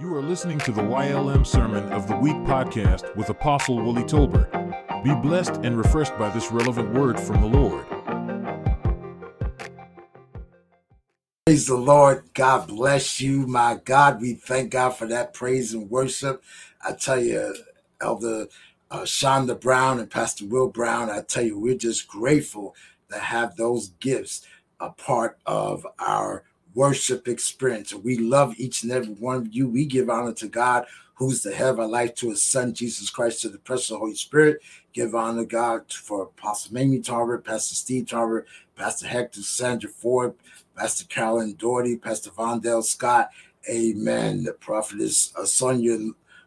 You are listening to the YLM Sermon of the Week podcast with Apostle Willie Tolbert. Be blessed and refreshed by this relevant word from the Lord. Praise the Lord. God bless you. My God, we thank God for that praise and worship. I tell you, Elder uh, Shonda Brown and Pastor Will Brown, I tell you, we're just grateful to have those gifts a part of our worship experience. We love each and every one of you. We give honor to God, who's the head of our life, to his son, Jesus Christ, to the presence precious Holy Spirit. Give honor to God for Apostle Mamie Tarver, Pastor Steve Tarver, Pastor Hector, Sandra Ford, Pastor Carolyn Doherty, Pastor Vondell Scott. Amen. The prophetess uh, Sonia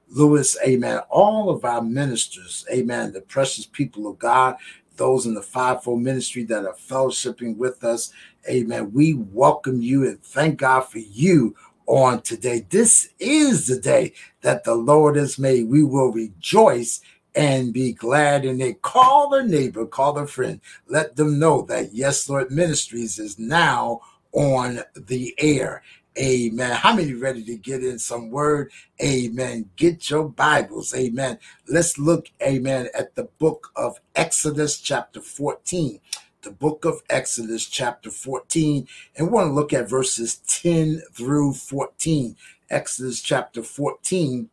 Lewis. Amen. All of our ministers. Amen. The precious people of God those in the fivefold ministry that are fellowshipping with us. Amen. We welcome you and thank God for you on today. This is the day that the Lord has made. We will rejoice and be glad in it. Call a neighbor, call a friend. Let them know that Yes Lord Ministries is now on the air. Amen. How many ready to get in some word? Amen. Get your Bibles. Amen. Let's look, amen, at the book of Exodus, chapter 14. The book of Exodus, chapter 14. And we want to look at verses 10 through 14. Exodus, chapter 14,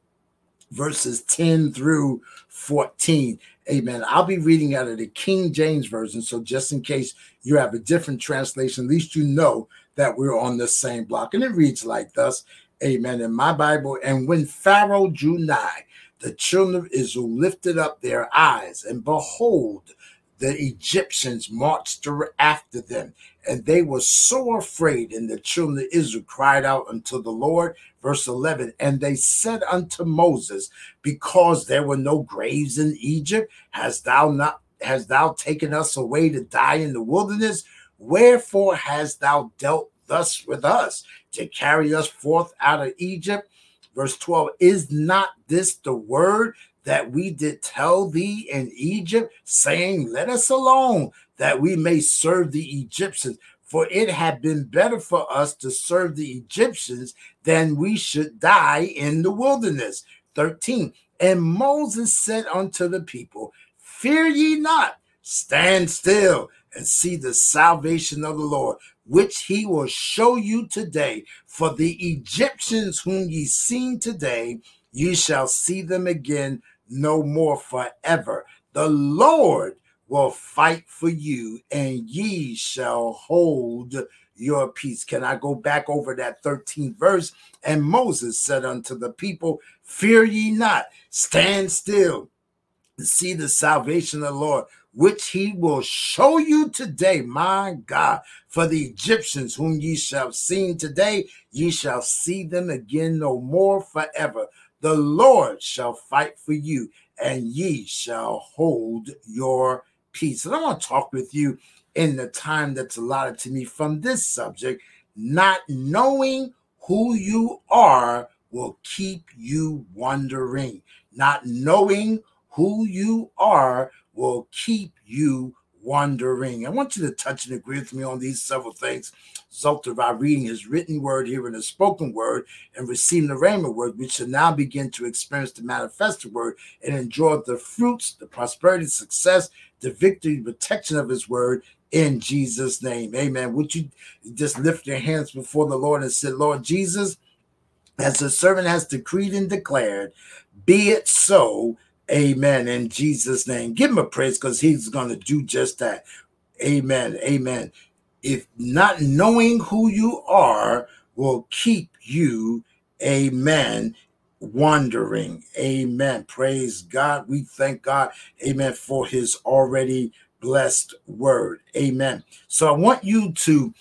verses 10 through 14. Amen. I'll be reading out of the King James Version. So just in case you have a different translation, at least you know that we're on the same block. And it reads like thus Amen. In my Bible, and when Pharaoh drew nigh, the children of Israel lifted up their eyes, and behold, the Egyptians marched after them, and they were so afraid. And the children of Israel cried out unto the Lord. Verse 11 And they said unto Moses, Because there were no graves in Egypt, hast thou not hast thou taken us away to die in the wilderness? Wherefore hast thou dealt thus with us to carry us forth out of Egypt? Verse 12 Is not this the word that we did tell thee in Egypt, saying, Let us alone, that we may serve the Egyptians? For it had been better for us to serve the Egyptians than we should die in the wilderness. 13. And Moses said unto the people, Fear ye not, stand still and see the salvation of the Lord, which he will show you today. For the Egyptians whom ye seen today, ye shall see them again no more forever. The Lord will fight for you, and ye shall hold your peace. Can I go back over that 13th verse? And Moses said unto the people, Fear ye not, stand still, and see the salvation of the Lord, which he will show you today, my God. For the Egyptians whom ye shall see today, ye shall see them again no more forever. The Lord shall fight for you, and ye shall hold your peace. And I want to talk with you in the time that's allotted to me from this subject. Not knowing who you are will keep you wondering. Not knowing who you are will keep you wandering. I want you to touch and agree with me on these several things. Result of our reading his written word, here hearing the spoken word, and receiving the rhema word, we shall now begin to experience the manifested word and enjoy the fruits, the prosperity, success, the victory, protection of his word in Jesus' name. Amen. Would you just lift your hands before the Lord and say, Lord Jesus, as the servant has decreed and declared, be it so Amen. In Jesus' name. Give him a praise because he's going to do just that. Amen. Amen. If not knowing who you are will keep you, amen, wandering. Amen. Praise God. We thank God, amen, for his already blessed word. Amen. So I want you to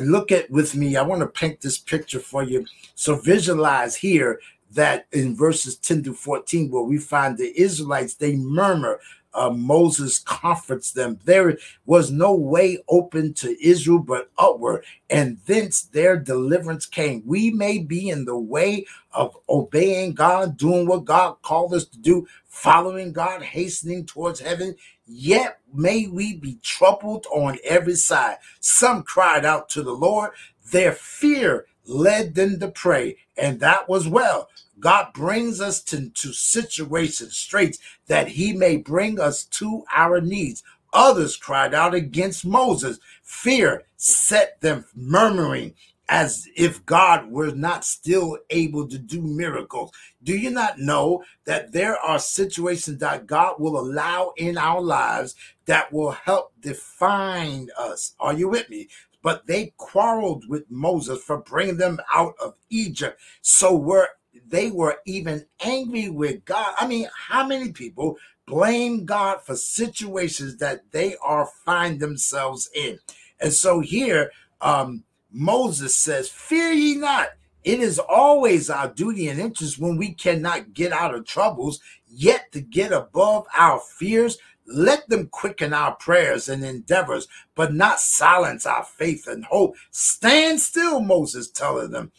look at with me. I want to paint this picture for you. So visualize here that in verses 10 to 14, where we find the Israelites, they murmur. Uh, Moses comforts them. There was no way open to Israel but upward, and thence their deliverance came. We may be in the way of obeying God, doing what God called us to do, following God, hastening towards heaven, yet may we be troubled on every side. Some cried out to the Lord, their fear led them to pray, and that was well. God brings us to, to situations, straits, that he may bring us to our needs. Others cried out against Moses. Fear set them murmuring as if God were not still able to do miracles. Do you not know that there are situations that God will allow in our lives that will help define us? Are you with me? But they quarreled with Moses for bringing them out of Egypt. So were they were even angry with God. I mean, how many people blame God for situations that they are find themselves in? And so here, um, Moses says, Fear ye not. It is always our duty and interest when we cannot get out of troubles, yet to get above our fears. Let them quicken our prayers and endeavors, but not silence our faith and hope. Stand still, Moses telling them.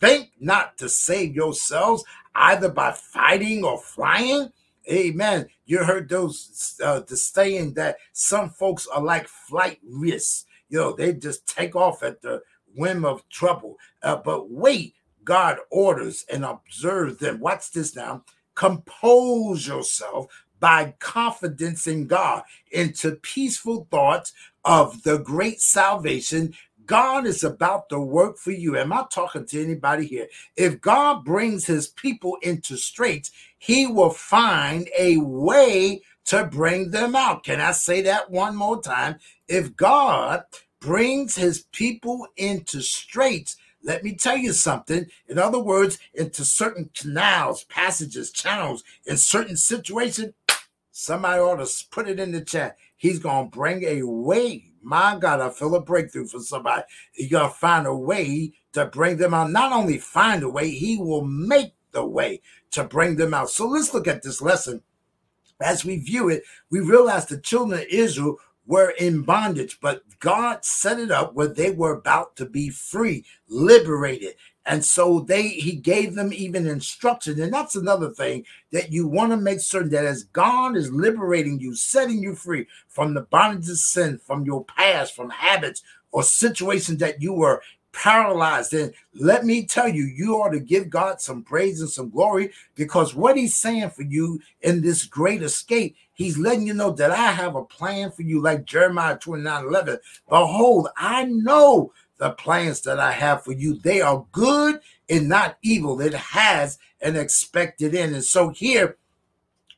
Think not to save yourselves either by fighting or flying. Amen. You heard those uh, the saying that some folks are like flight risks. You know, they just take off at the whim of trouble. Uh, but wait, God orders and observes them. Watch this now. Compose yourself by confidence in God into peaceful thoughts of the great salvation God is about to work for you. Am I talking to anybody here? If God brings his people into straits, he will find a way to bring them out. Can I say that one more time? If God brings his people into straits, let me tell you something. In other words, into certain canals, passages, channels, in certain situations, somebody ought to put it in the chat. He's going to bring a way. My God, I feel a breakthrough for somebody. He's going to find a way to bring them out. Not only find a way, he will make the way to bring them out. So let's look at this lesson. As we view it, we realize the children of Israel were in bondage, but God set it up where they were about to be free, liberated. And so they he gave them even instruction. And that's another thing that you want to make certain that as God is liberating you, setting you free from the bondage of sin, from your past, from habits or situations that you were paralyzed. And let me tell you, you ought to give God some praise and some glory because what He's saying for you in this great escape, He's letting you know that I have a plan for you, like Jeremiah 29 11. Behold, I know the plans that I have for you. They are good and not evil. It has an expected end. And so here,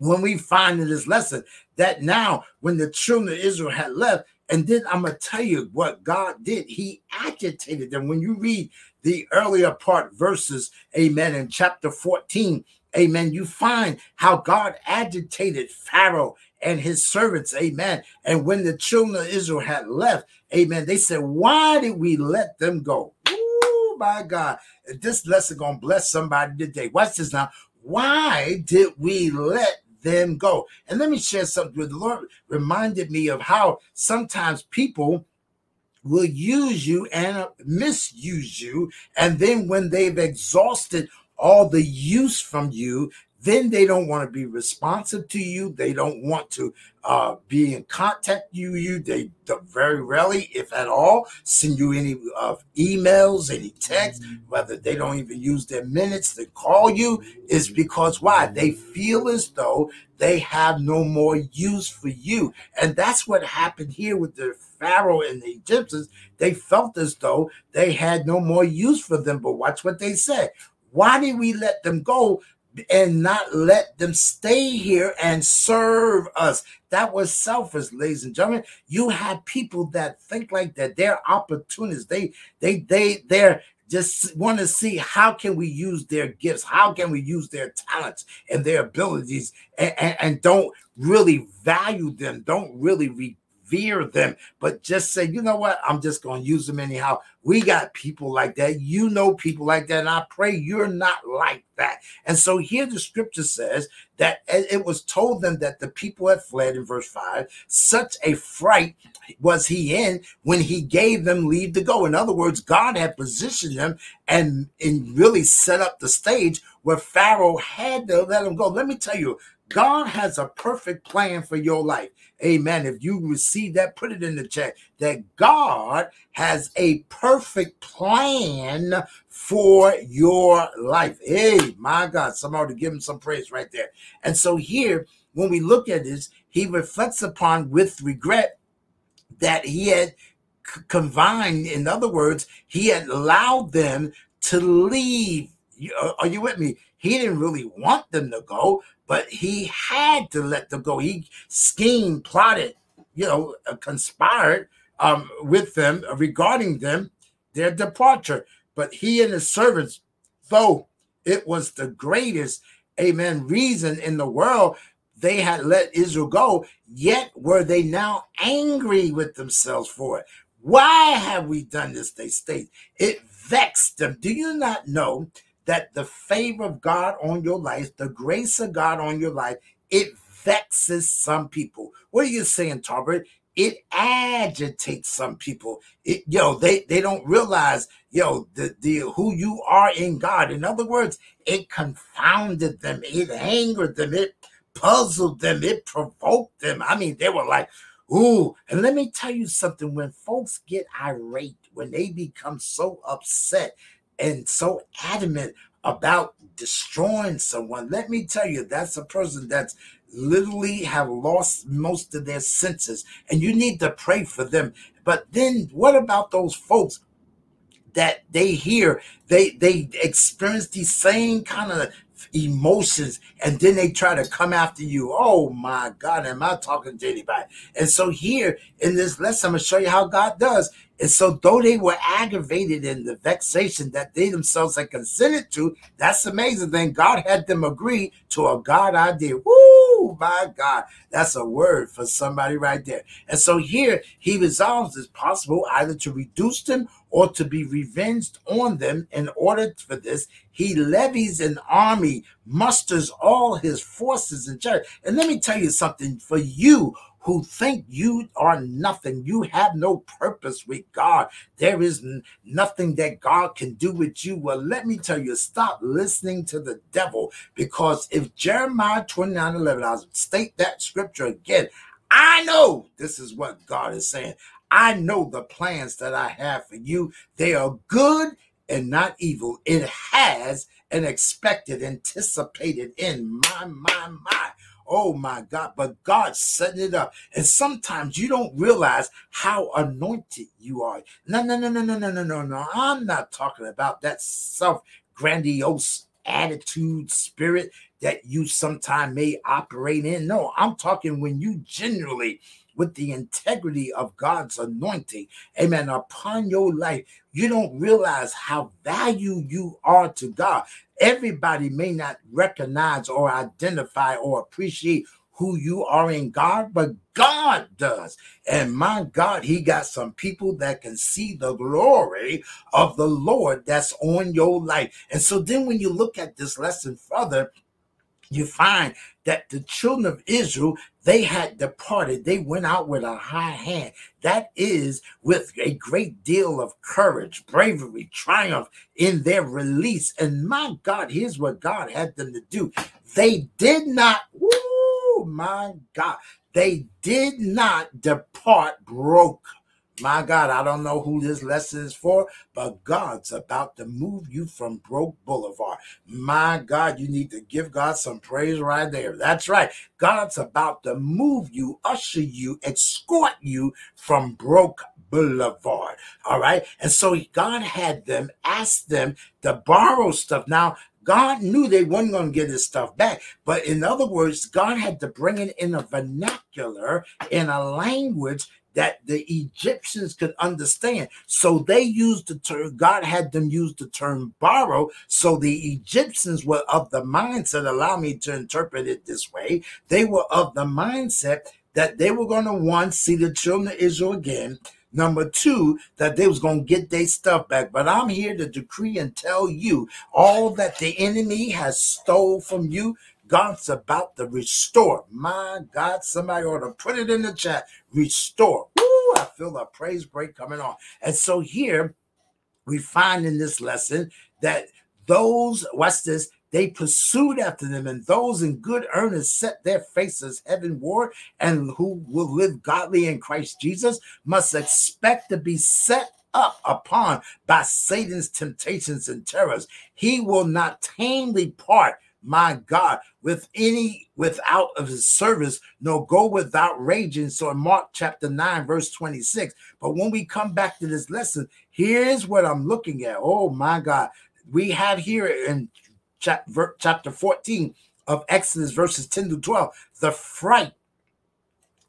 when we find in this lesson that now, when the children of Israel had left, and then I'm going to tell you what God did. He agitated them. When you read the earlier part verses, amen, in chapter 14, amen, you find how God agitated Pharaoh and his servants, amen. And when the children of Israel had left, amen, they said, Why did we let them go? Oh my God. This lesson gonna bless somebody today. Watch this now. Why did we let them go. And let me share something with the Lord reminded me of how sometimes people will use you and misuse you. And then when they've exhausted all the use from you, then they don't want to be responsive to you. They don't want to uh, be in contact you. You they very rarely, if at all, send you any uh, emails, any texts. Whether they don't even use their minutes to call you, is because why they feel as though they have no more use for you, and that's what happened here with the Pharaoh and the Egyptians. They felt as though they had no more use for them. But watch what they said. Why did we let them go? and not let them stay here and serve us. That was selfish, ladies and gentlemen. You have people that think like that. They're opportunists. They they they they're just want to see how can we use their gifts how can we use their talents and their abilities and, and, and don't really value them don't really re- revere them, but just say, you know what, I'm just going to use them anyhow. We got people like that. You know people like that. And I pray you're not like that. And so here the scripture says that it was told them that the people had fled in verse 5. Such a fright was he in when he gave them leave to go. In other words, God had positioned them and, and really set up the stage where Pharaoh had to let them go. Let me tell you, God has a perfect plan for your life. Amen. If you receive that, put it in the chat that God has a perfect plan for your life. Hey, my God, somebody give him some praise right there. And so here, when we look at this, he reflects upon with regret that he had confined, in other words, he had allowed them to leave. Uh, are you with me? He didn't really want them to go, but he had to let them go. He schemed, plotted, you know, uh, conspired um, with them regarding them, their departure. But he and his servants, though it was the greatest, amen, reason in the world they had let Israel go, yet were they now angry with themselves for it. Why have we done this? They state it vexed them. Do you not know that the favor of God on your life, the grace of God on your life, it vexes some people? What are you saying, Tolbert? It agitates some people. It, yo, they they don't realize, yo, the the who you are in God. In other words, it confounded them, it angered them, it puzzled them, it provoked them. I mean, they were like, ooh. And let me tell you something when folks get irate, when they become so upset and so adamant about destroying someone, let me tell you, that's a person that's literally have lost most of their senses and you need to pray for them. But then what about those folks that they hear they they experience these same kind of emotions and then they try to come after you. Oh my God, am I talking to anybody? And so here in this lesson, I'm going to show you how God does. And so though they were aggravated in the vexation that they themselves had consented to, that's amazing. Then God had them agree to a God idea. Woo, Oh, my God. That's a word for somebody right there. And so here he resolves it's possible either to reduce them or to be revenged on them. In order for this, he levies an army, musters all his forces in charge. And let me tell you something for you who think you are nothing. You have no purpose with God. There is nothing that God can do with you. Well, let me tell you, stop listening to the devil because if Jeremiah 29 11, I'll state that scripture again. I know this is what God is saying. I know the plans that I have for you. They are good and not evil. It has an expected, anticipated in my, my, my. Oh my God, but God's setting it up. And sometimes you don't realize how anointed you are. No, no, no, no, no, no, no, no, no. I'm not talking about that self grandiose attitude, spirit that you sometime may operate in. No, I'm talking when you genuinely with the integrity of God's anointing, amen, upon your life, you don't realize how valued you are to God. Everybody may not recognize or identify or appreciate who you are in God, but God does. And my God, He got some people that can see the glory of the Lord that's on your life. And so then when you look at this lesson further, you find that the children of Israel, they had departed. They went out with a high hand. That is with a great deal of courage, bravery, triumph in their release. And my God, here's what God had them to do. They did not, woo, my God, they did not depart broke. My God, I don't know who this lesson is for, but God's about to move you from Broke Boulevard. My God, you need to give God some praise right there. That's right. God's about to move you, usher you, escort you from Broke Boulevard. All right. And so God had them ask them to borrow stuff. Now, God knew they weren't going to get his stuff back. But in other words, God had to bring it in a vernacular, in a language that the Egyptians could understand. So they used the term, God had them use the term borrow. So the Egyptians were of the mindset, allow me to interpret it this way. They were of the mindset that they were going to one, see the children of Israel again. Number two, that they was going to get their stuff back. But I'm here to decree and tell you all that the enemy has stole from you, God's about to restore. My God, somebody ought to put it in the chat. Restore. Woo, I feel a praise break coming on. And so here we find in this lesson that those, watch this, they pursued after them, and those in good earnest set their faces heavenward, and who will live godly in Christ Jesus must expect to be set up upon by Satan's temptations and terrors. He will not tamely part my God, with any without of his service, nor go without raging. So in Mark chapter 9, verse 26. But when we come back to this lesson, here's what I'm looking at. Oh my God. We have here in chapter 14 of Exodus, verses 10 to 12, the fright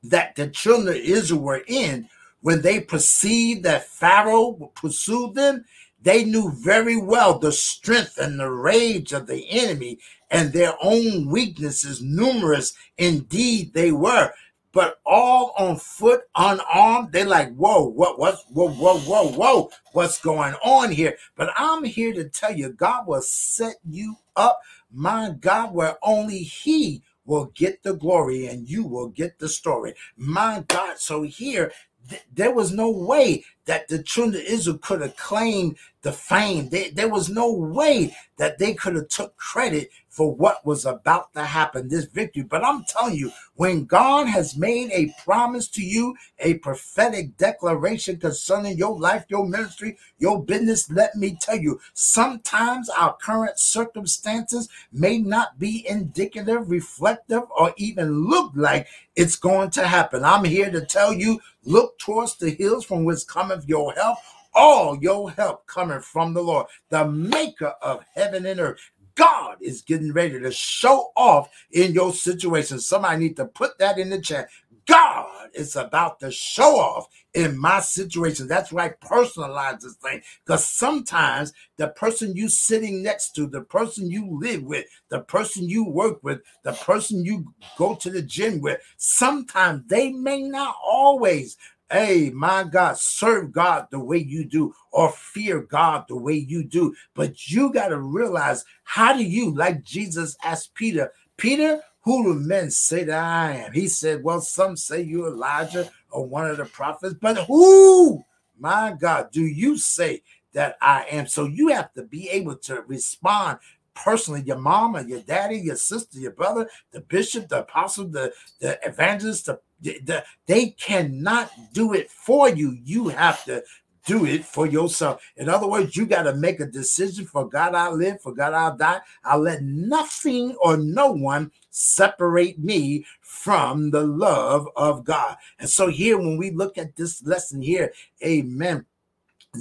that the children of Israel were in when they perceived that Pharaoh pursued them. They knew very well the strength and the rage of the enemy and their own weaknesses, numerous indeed they were, but all on foot, unarmed. They're like, whoa, what, what's, whoa, whoa, whoa, whoa, what's going on here? But I'm here to tell you, God will set you up, my God, where only He will get the glory and you will get the story. My God. So here, th- there was no way that the children of Israel could have claimed the fame. They, there was no way that they could have took credit for what was about to happen, this victory. But I'm telling you, when God has made a promise to you, a prophetic declaration concerning your life, your ministry, your business, let me tell you, sometimes our current circumstances may not be indicative, reflective, or even look like it's going to happen. I'm here to tell you, look towards the hills from which cometh your help all your help coming from the Lord, the maker of heaven and earth. God is getting ready to show off in your situation. Somebody need to put that in the chat. God is about to show off in my situation. That's why I personalize this thing. Because sometimes the person you sitting next to, the person you live with, the person you work with, the person you go to the gym with, sometimes they may not always Hey, my God, serve God the way you do or fear God the way you do. But you got to realize how do you, like Jesus asked Peter, Peter, who do men say that I am? He said, Well, some say you're Elijah or one of the prophets, but who, my God, do you say that I am? So you have to be able to respond personally your mama, your daddy, your sister, your brother, the bishop, the apostle, the, the evangelist, the the, they cannot do it for you. You have to do it for yourself. In other words, you got to make a decision for God I live, for God I'll die. I'll let nothing or no one separate me from the love of God. And so here, when we look at this lesson here, amen.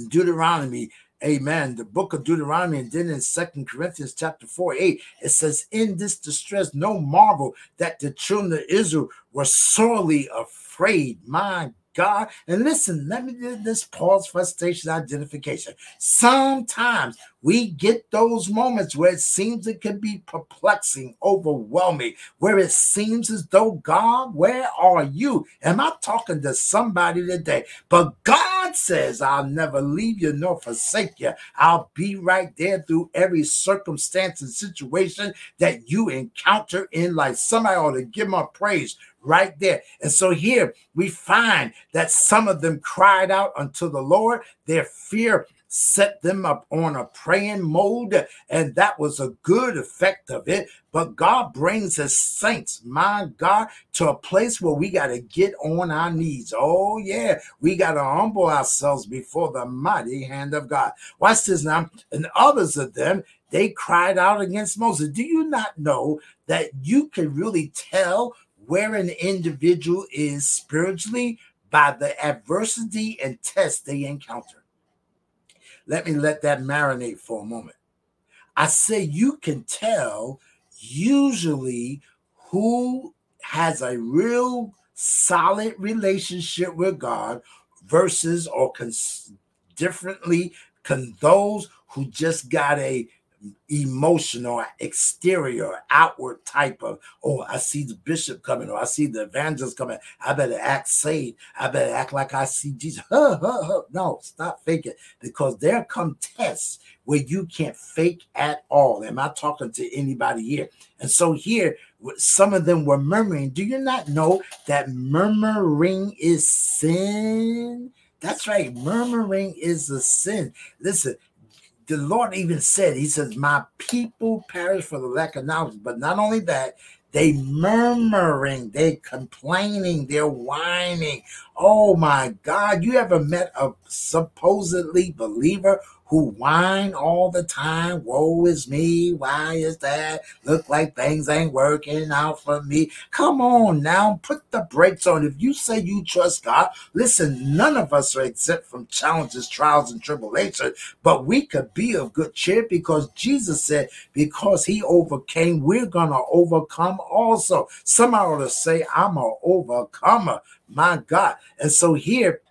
Deuteronomy Amen. The book of Deuteronomy, and then in Second Corinthians chapter 4, 8, it says, In this distress, no marvel that the children of Israel were sorely afraid. My God. And listen, let me do this pause for station identification. Sometimes we get those moments where it seems it can be perplexing, overwhelming, where it seems as though, God, where are you? Am I talking to somebody today? But God says, I'll never leave you nor forsake you. I'll be right there through every circumstance and situation that you encounter in life. Somebody ought to give my praise right there. And so here we find that some of them cried out unto the Lord. Their fear set them up on a praying mode, and that was a good effect of it. But God brings us saints, my God, to a place where we got to get on our knees. Oh, yeah, we got to humble ourselves before the mighty hand of God. Watch this now. And others of them, they cried out against Moses. Do you not know that you can really tell where an individual is spiritually by the adversity and test they encounter. Let me let that marinate for a moment. I say you can tell usually who has a real solid relationship with God versus or cons- differently can those who just got a emotional, exterior, outward type of, oh, I see the bishop coming, or I see the evangelist coming. I better act saved. I better act like I see Jesus. Huh, huh, huh. No, stop faking because there come tests where you can't fake at all. Am I talking to anybody here? And so here, some of them were murmuring. Do you not know that murmuring is sin? That's right. Murmuring is a sin. Listen, the Lord even said, He says, My people perish for the lack of knowledge. But not only that, they murmuring, they complaining, they're whining. Oh my God, you ever met a supposedly believer who whine all the time. Woe is me. Why is that? Look like things ain't working out for me. Come on now, put the brakes on. If you say you trust God, listen, none of us are exempt from challenges, trials, and tribulations, but we could be of good cheer because Jesus said, because he overcame, we're going to overcome also. Somebody ought to say, I'm an overcomer. My God. And so here,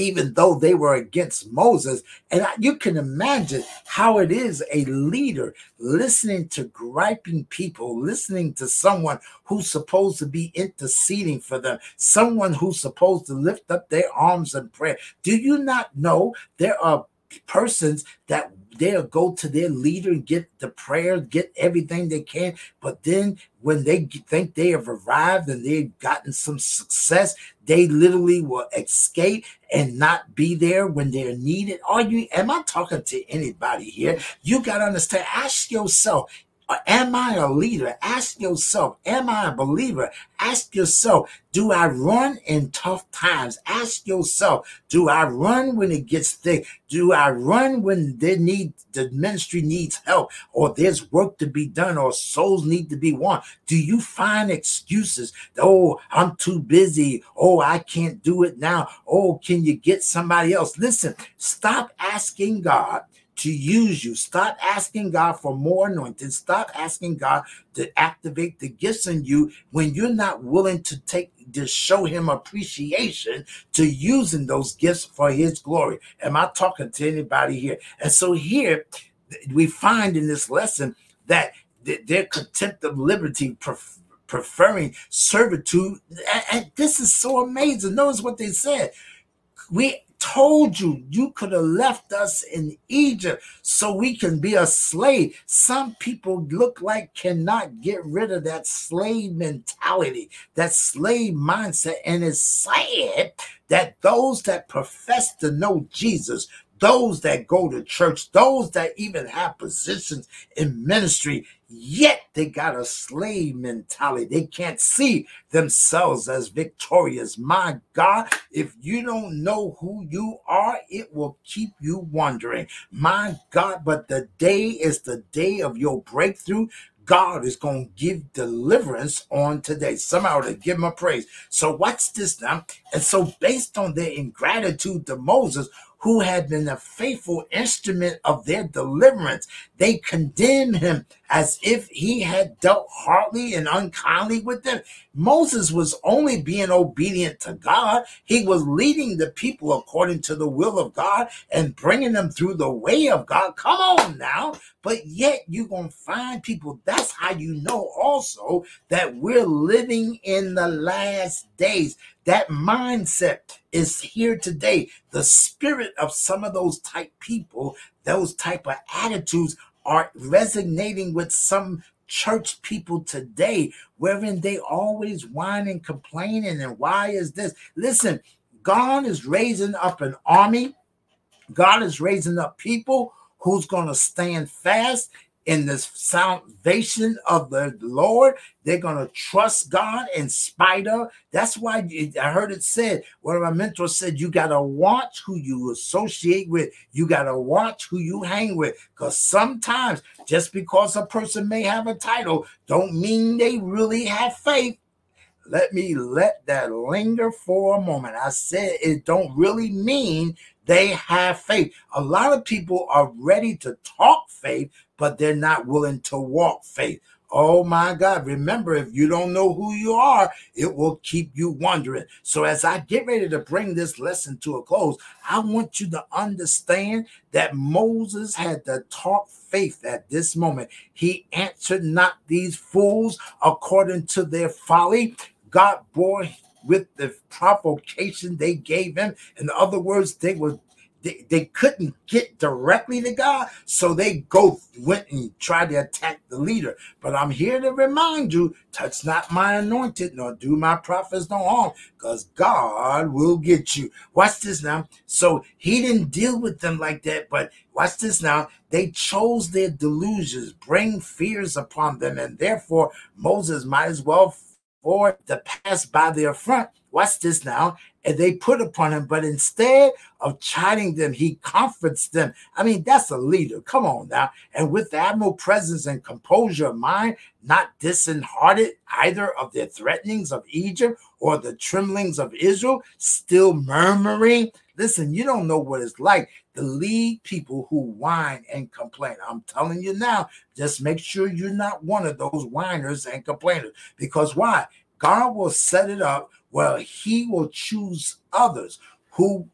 even though they were against Moses. And you can imagine how it is a leader listening to griping people, listening to someone who's supposed to be interceding for them, someone who's supposed to lift up their arms in prayer. Do you not know there are persons that they'll go to their leader and get the prayer, get everything they can. But then when they think they have arrived and they've gotten some success, they literally will escape and not be there when they're needed. Are you am I talking to anybody here? You got to understand, ask yourself, Am I a leader? Ask yourself, am I a believer? Ask yourself, do I run in tough times? Ask yourself, do I run when it gets thick? Do I run when they need the ministry needs help or there's work to be done or souls need to be won? Do you find excuses? Oh, I'm too busy. Oh, I can't do it now. Oh, can you get somebody else? Listen, stop asking God to use you. Stop asking God for more anointing. Stop asking God to activate the gifts in you when you're not willing to take to show him appreciation to using those gifts for his glory. Am I talking to anybody here? And so here we find in this lesson that their contempt of liberty preferring servitude and this is so amazing notice what they said we told you you could have left us in Egypt so we can be a slave. Some people look like cannot get rid of that slave mentality, that slave mindset. And it's sad that those that profess to know Jesus, those that go to church, those that even have positions in ministry, yet they got a slave mentality. They can't see themselves as victorious. My God, if you don't know who you are, it will keep you wondering. My God, but the day is the day of your breakthrough. God is going to give deliverance on today. Somehow to give him a praise. So watch this now. And so based on their ingratitude to Moses, who had been a faithful instrument of their deliverance. They condemn him as if he had dealt hardly and unkindly with them. Moses was only being obedient to God. He was leading the people according to the will of God and bringing them through the way of God. Come on now. But yet you're going to find people. That's how you know also that we're living in the last days. That mindset is here today. The spirit of some of those type people, those type of attitudes are resonating with some church people today, wherein they always whine and complaining and why is this? Listen, God is raising up an army. God is raising up people who's going to stand fast in the salvation of the Lord. They're going to trust God in spite of. That's why I heard it said, one of my mentors said, you got to watch who you associate with. You got to watch who you hang with. Because sometimes just because a person may have a title, don't mean they really have faith. Let me let that linger for a moment. I said it don't really mean they have faith. A lot of people are ready to talk faith, but they're not willing to walk faith. Oh my God. Remember, if you don't know who you are, it will keep you wondering. So, as I get ready to bring this lesson to a close, I want you to understand that Moses had to talk faith at this moment. He answered not these fools according to their folly. God bore with the provocation they gave him. In other words, they were they, they couldn't get directly to God, so they go went and tried to attack the leader. But I'm here to remind you: touch not my anointed, nor do my prophets no harm, because God will get you. Watch this now. So he didn't deal with them like that, but watch this now. They chose their delusions, bring fears upon them, and therefore Moses might as well for to pass by their front. Watch this now and they put upon him. But instead of chiding them, he comforts them. I mean, that's a leader. Come on now. And with admirable presence and composure of mind, not disheartened either of their threatenings of Egypt or the tremblings of Israel, still murmuring. Listen, you don't know what it's like to lead people who whine and complain. I'm telling you now, just make sure you're not one of those whiners and complainers. Because why? God will set it up well, he will choose others who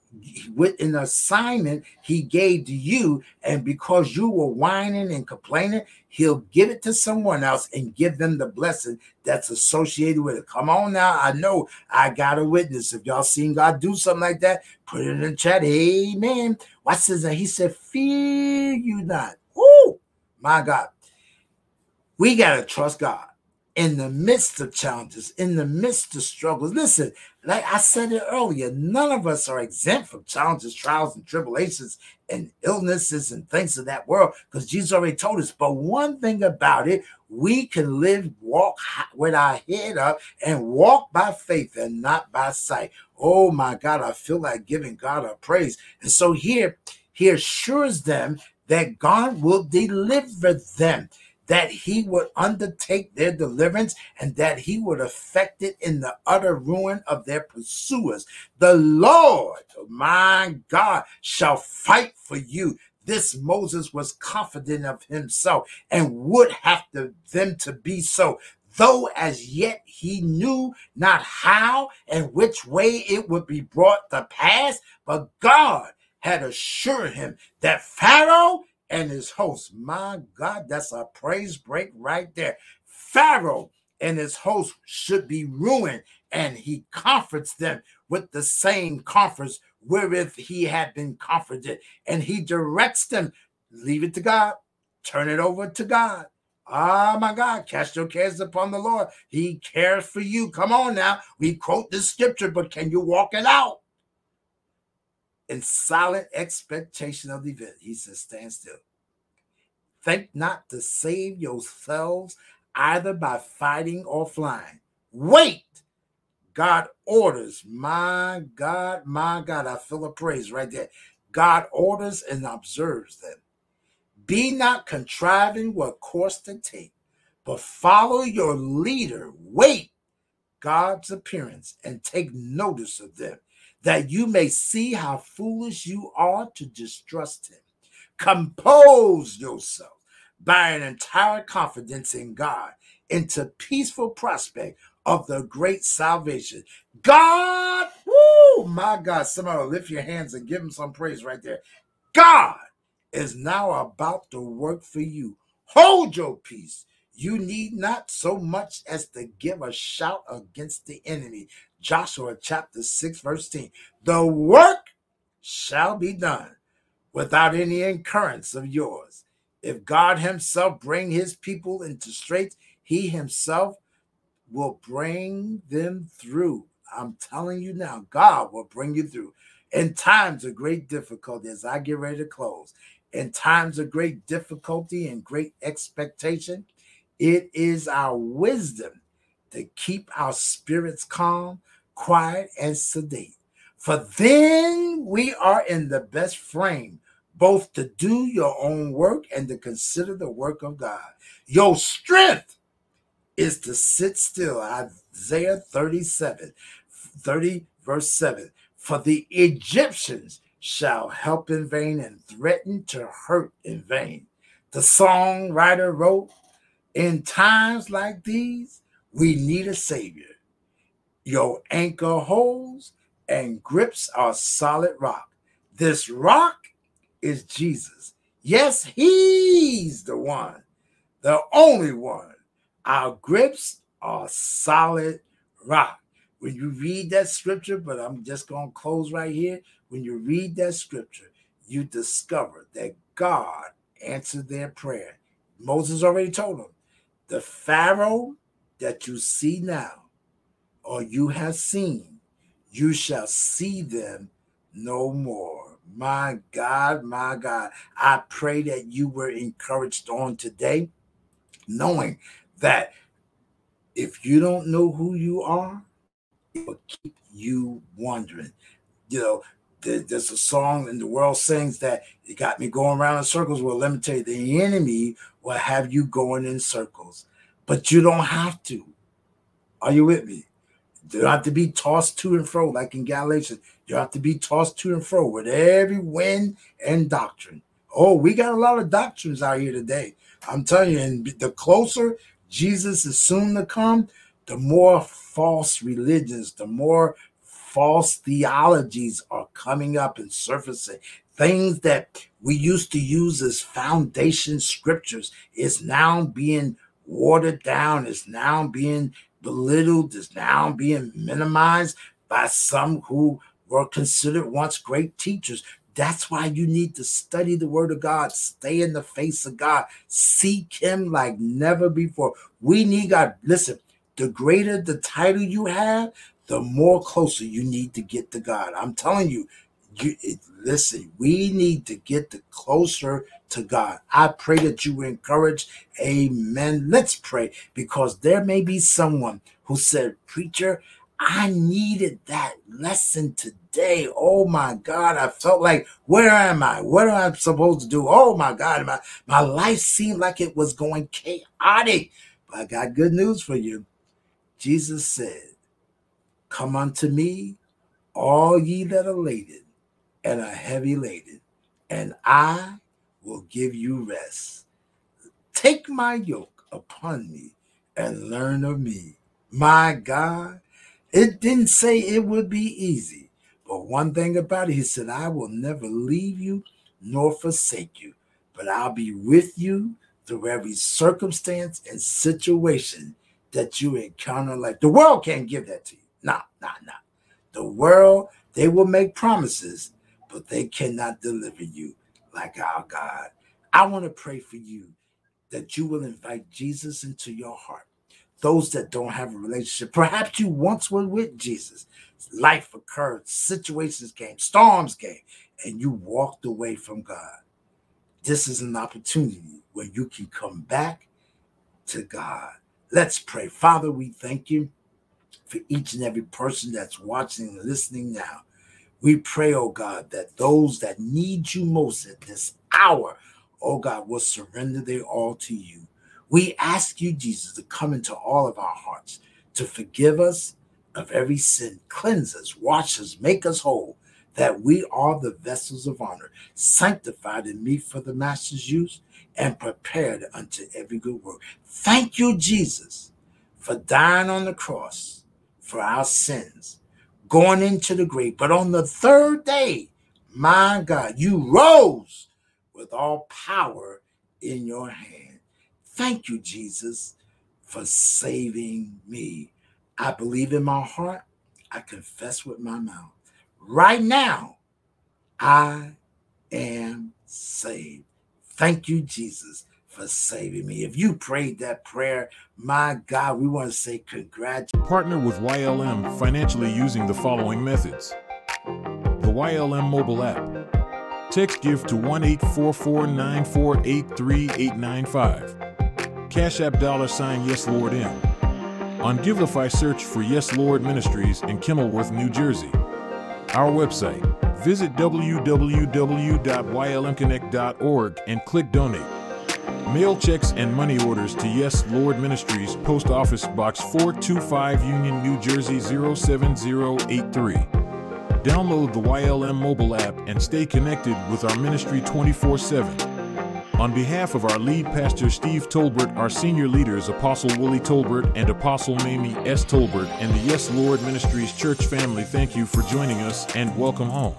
with an assignment he gave to you, and because you were whining and complaining, he'll give it to someone else and give them the blessing that's associated with it. Come on now, I know I got a witness. If y'all seen God do something like that, put it in the chat. Amen. Watch this. And he said, Fear you not. Oh my God. We gotta trust God in the midst of challenges, in the midst of struggles. Listen, like I said it earlier, none of us are exempt from challenges, trials, and tribulations, and illnesses and things of that world, because Jesus already told us. But one thing about it, we can live, walk with our head up, and walk by faith and not by sight. Oh my God, I feel like giving God a praise. And so here, he assures them that God will deliver them that he would undertake their deliverance and that he would effect it in the utter ruin of their pursuers. The Lord, oh my God, shall fight for you. This Moses was confident of himself and would have to, them to be so though as yet he knew not how and which way it would be brought to pass, but God had assured him that Pharaoh and his host. My God, that's a praise break right there. Pharaoh and his host should be ruined, and he comforts them with the same comforts wherewith he had been comforted, and he directs them. Leave it to God, turn it over to God. Ah, oh my God, cast your cares upon the Lord. He cares for you. Come on now. We quote this scripture, but can you walk it out? In silent expectation of the event. He says, Stand still. Think not to save yourselves either by fighting or flying. Wait. God orders. My God, my God. I feel a praise right there. God orders and observes them. Be not contriving what course to take, but follow your leader. Wait God's appearance and take notice of them that you may see how foolish you are to distrust him. Compose yourself by an entire confidence in God into peaceful prospect of the great salvation. God, woo, my God, somebody lift your hands and give him some praise right there. God is now about to work for you. Hold your peace. You need not so much as to give a shout against the enemy. Joshua chapter 6, verse 10. The work shall be done without any incurrence of yours. If God Himself bring His people into straits, He Himself will bring them through. I'm telling you now, God will bring you through. In times of great difficulty, as I get ready to close, in times of great difficulty and great expectation, it is our wisdom to keep our spirits calm, quiet, and sedate. For then we are in the best frame both to do your own work and to consider the work of God. Your strength is to sit still. Isaiah 37, 30, verse 7. For the Egyptians shall help in vain and threaten to hurt in vain. The songwriter wrote, In times like these, we need a savior. Your anchor holds and grips our solid rock. This rock is Jesus. Yes, he's the one, the only one. Our grips are solid rock. When you read that scripture, but I'm just going to close right here. When you read that scripture, you discover that God answered their prayer. Moses already told them, the Pharaoh that you see now, or you have seen, you shall see them no more. My God, my God, I pray that you were encouraged on today, knowing that if you don't know who you are, it will keep you wondering. You know, there's a song in the world sings that it got me going around in circles. Well, let me tell you, the enemy will have you going in circles, but you don't have to. Are you with me? You have to be tossed to and fro like in Galatians. You have to be tossed to and fro with every wind and doctrine. Oh, we got a lot of doctrines out here today. I'm telling you, and the closer Jesus is soon to come, the more false religions, the more false theologies are coming up and surfacing. Things that we used to use as foundation scriptures is now being watered down, is now being belittled, is now being minimized by some who were considered once great teachers. That's why you need to study the word of God, stay in the face of God, seek Him like never before. We need God. Listen, the greater the title you have, the more closer you need to get to God. I'm telling you, you listen, we need to get the closer to God. I pray that you encourage. Amen. Let's pray because there may be someone who said, Preacher, I needed that lesson today. Oh my God. I felt like, where am I? What am I supposed to do? Oh my God. My, my life seemed like it was going chaotic. But I got good news for you. Jesus said, Come unto me, all ye that are laden and are heavy laden, and I will give you rest. Take my yoke upon me and learn of me. My God, it didn't say it would be easy, but one thing about it, he said, I will never leave you nor forsake you, but I'll be with you through every circumstance and situation that you encounter. Like the world can't give that to you. Nah, nah, nah. The world, they will make promises, but they cannot deliver you like our God. I want to pray for you that you will invite Jesus into your heart. Those that don't have a relationship, perhaps you once were with Jesus. Life occurred, situations came, storms came, and you walked away from God. This is an opportunity where you can come back to God. Let's pray. Father, we thank you for each and every person that's watching and listening now. We pray, oh God, that those that need you most at this hour, oh God, will surrender their all to you. We ask you, Jesus, to come into all of our hearts, to forgive us of every sin, cleanse us, wash us, make us whole, that we are the vessels of honor, sanctified and meet for the Master's use, and prepared unto every good work. Thank you, Jesus, for dying on the cross for our sins, going into the grave. But on the third day, my God, you rose with all power in your hand. Thank you, Jesus, for saving me. I believe in my heart. I confess with my mouth. Right now, I am saved. Thank you, Jesus for saving me. If you prayed that prayer, my God, we want to say congratulations. Partner with YLM financially using the following methods the YLM mobile app. Text give to 1 Cash App dollar sign Yes Lord M. On Givelify, search for Yes Lord Ministries in Kenilworth, New Jersey. Our website. Visit www.ylmconnect.org and click Donate. Mail checks and money orders to Yes Lord Ministries, Post Office Box 425, Union, New Jersey 07083. Download the YLM mobile app and stay connected with our ministry 24 7. On behalf of our lead pastor Steve Tolbert, our senior leaders Apostle Willie Tolbert and Apostle Mamie S. Tolbert, and the Yes Lord Ministries church family, thank you for joining us and welcome home.